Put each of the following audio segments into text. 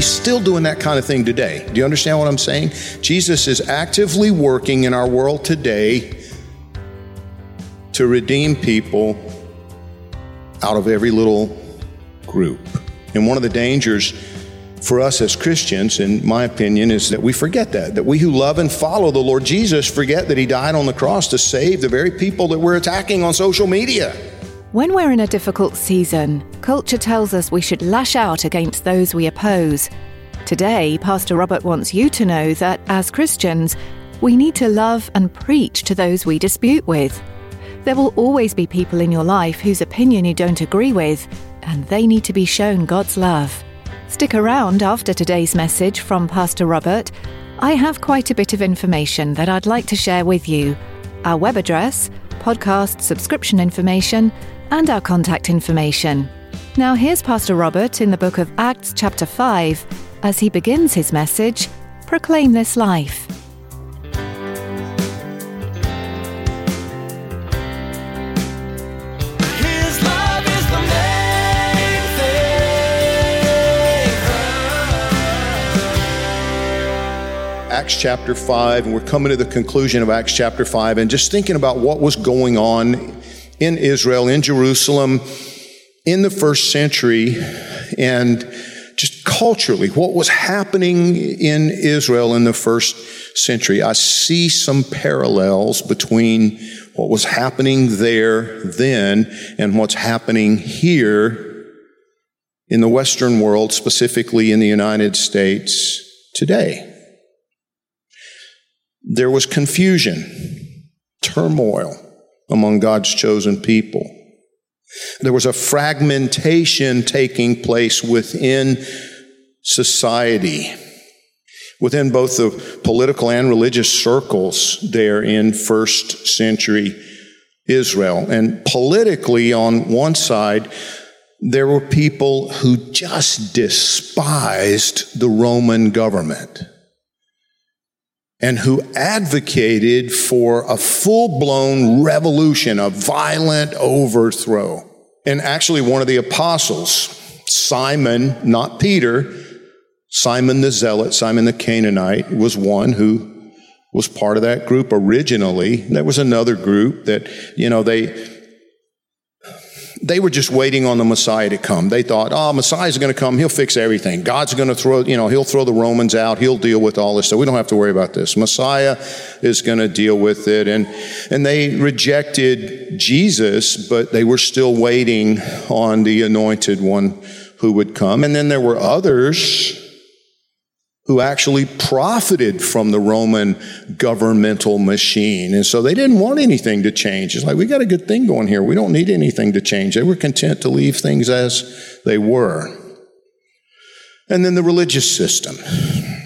He's still doing that kind of thing today. Do you understand what I'm saying? Jesus is actively working in our world today to redeem people out of every little group. And one of the dangers for us as Christians, in my opinion, is that we forget that. That we who love and follow the Lord Jesus forget that He died on the cross to save the very people that we're attacking on social media. When we're in a difficult season, culture tells us we should lash out against those we oppose. Today, Pastor Robert wants you to know that as Christians, we need to love and preach to those we dispute with. There will always be people in your life whose opinion you don't agree with, and they need to be shown God's love. Stick around after today's message from Pastor Robert. I have quite a bit of information that I'd like to share with you. Our web address, podcast subscription information, and our contact information. Now, here's Pastor Robert in the book of Acts, chapter 5, as he begins his message Proclaim This Life. His love is the main thing. Acts chapter 5, and we're coming to the conclusion of Acts chapter 5, and just thinking about what was going on in Israel, in Jerusalem, in the first century, and just culturally, what was happening in Israel in the first century. I see some parallels between what was happening there then and what's happening here in the Western world, specifically in the United States today there was confusion, turmoil among God's chosen people. There was a fragmentation taking place within society, within both the political and religious circles there in first century Israel. And politically, on one side, there were people who just despised the Roman government and who advocated for a full blown revolution, a violent overthrow. And actually, one of the apostles, Simon, not Peter, Simon the Zealot, Simon the Canaanite, was one who was part of that group originally. There was another group that, you know, they, they were just waiting on the Messiah to come. They thought, oh, Messiah's going to come. He'll fix everything. God's going to throw, you know, he'll throw the Romans out. He'll deal with all this So We don't have to worry about this. Messiah is going to deal with it. And, and they rejected Jesus, but they were still waiting on the anointed one who would come. And then there were others who actually profited from the Roman governmental machine. And so they didn't want anything to change. It's like, we got a good thing going here. We don't need anything to change. They were content to leave things as they were. And then the religious system.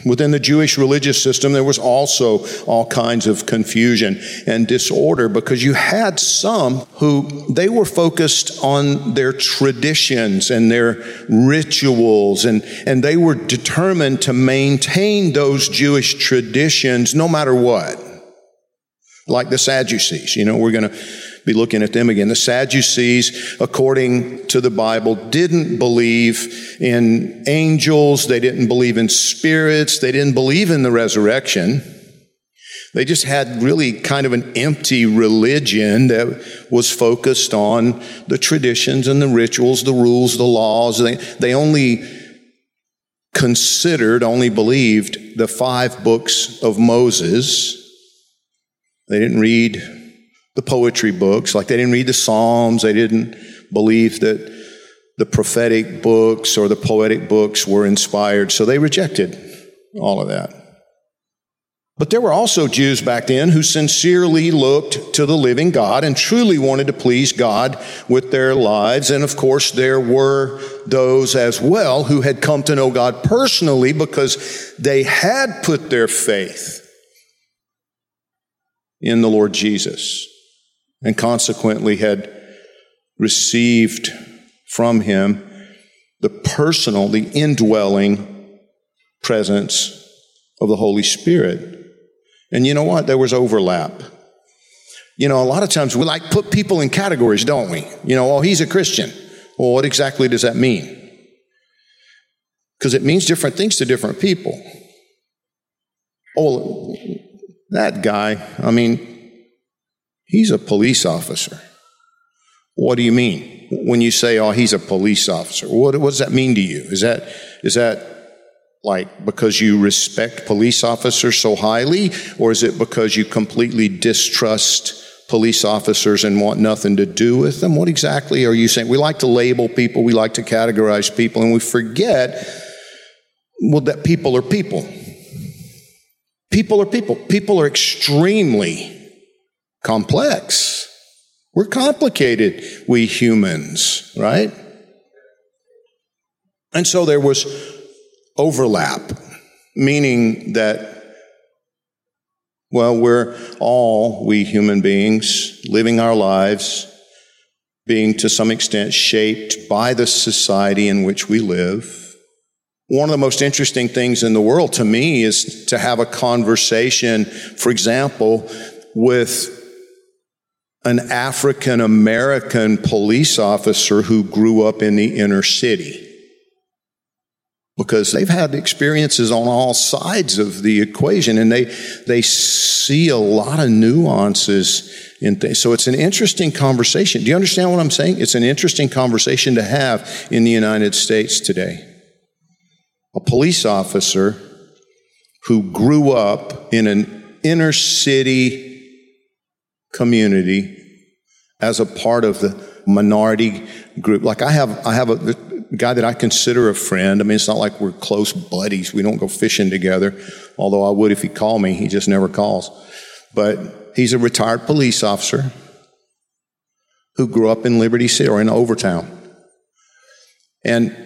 Within the Jewish religious system, there was also all kinds of confusion and disorder because you had some who they were focused on their traditions and their rituals and, and they were determined to maintain those Jewish traditions no matter what. Like the Sadducees, you know, we're going to be looking at them again. The Sadducees, according to the Bible, didn't believe in angels. They didn't believe in spirits. They didn't believe in the resurrection. They just had really kind of an empty religion that was focused on the traditions and the rituals, the rules, the laws. They, they only considered, only believed the five books of Moses. They didn't read the poetry books, like they didn't read the Psalms. They didn't believe that the prophetic books or the poetic books were inspired, so they rejected all of that. But there were also Jews back then who sincerely looked to the living God and truly wanted to please God with their lives. And of course, there were those as well who had come to know God personally because they had put their faith in the Lord Jesus and consequently had received from him the personal, the indwelling presence of the Holy Spirit. And you know what? There was overlap. You know, a lot of times we like put people in categories, don't we? You know, oh, he's a Christian. Well, what exactly does that mean? Because it means different things to different people. Oh, that guy, I mean, he's a police officer. What do you mean when you say, oh, he's a police officer? What, what does that mean to you? Is that, is that like because you respect police officers so highly, or is it because you completely distrust police officers and want nothing to do with them? What exactly are you saying? We like to label people, we like to categorize people, and we forget, well, that people are people. People are people. People are extremely complex. We're complicated, we humans, right? And so there was overlap, meaning that, well, we're all, we human beings, living our lives, being to some extent shaped by the society in which we live. One of the most interesting things in the world to me is to have a conversation, for example, with an African American police officer who grew up in the inner city. Because they've had experiences on all sides of the equation and they they see a lot of nuances in things so it's an interesting conversation. Do you understand what i'm saying? It's an interesting conversation to have in the united states today. A police officer who grew up in an inner city community as a part of the minority group like i have i have a guy that I consider a friend. I mean, it's not like we're close buddies. We don't go fishing together, although I would if he called me. He just never calls. But he's a retired police officer who grew up in Liberty City or in Overtown. And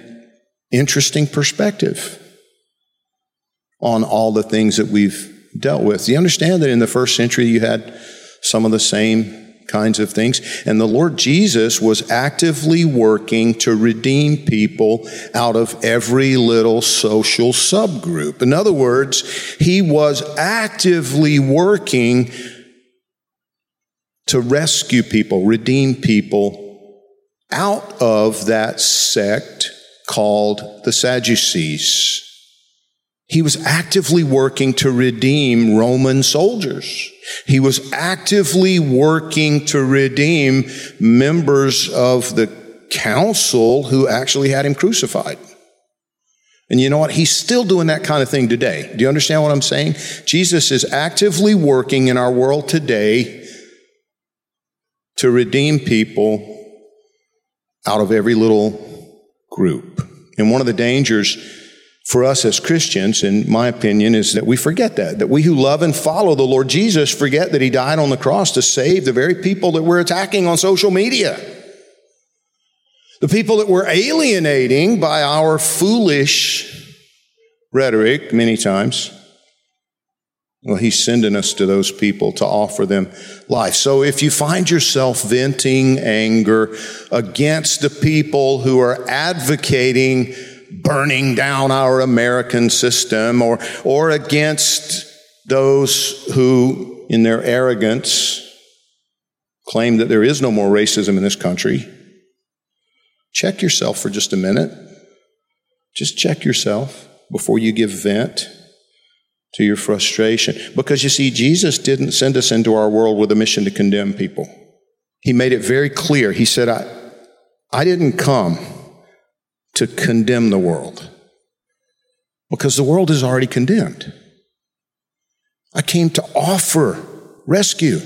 interesting perspective on all the things that we've dealt with. You understand that in the first century you had some of the same kinds of things. And the Lord Jesus was actively working to redeem people out of every little social subgroup. In other words, he was actively working to rescue people, redeem people out of that sect called the Sadducees. He was actively working to redeem Roman soldiers. He was actively working to redeem members of the council who actually had him crucified. And you know what? He's still doing that kind of thing today. Do you understand what I'm saying? Jesus is actively working in our world today to redeem people out of every little group. And one of the dangers for us as Christians, in my opinion, is that we forget that. That we who love and follow the Lord Jesus forget that He died on the cross to save the very people that we're attacking on social media. The people that we're alienating by our foolish rhetoric many times. Well, He's sending us to those people to offer them life. So if you find yourself venting anger against the people who are advocating burning down our American system or, or against those who, in their arrogance, claim that there is no more racism in this country. Check yourself for just a minute. Just check yourself before you give vent to your frustration. Because you see, Jesus didn't send us into our world with a mission to condemn people. He made it very clear. He said, I, I didn't come to condemn the world because the world is already condemned. I came to offer rescue.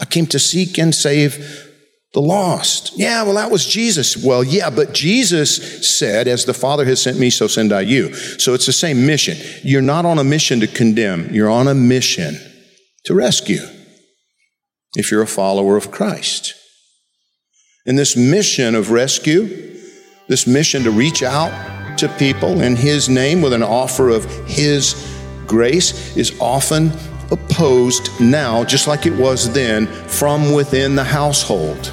I came to seek and save the lost. Yeah, well, that was Jesus. Well, yeah, but Jesus said, as the Father has sent me, so send I you. So it's the same mission. You're not on a mission to condemn. You're on a mission to rescue if you're a follower of Christ. And this mission of rescue, this mission to reach out to people in His name with an offer of His grace is often opposed now, just like it was then, from within the household.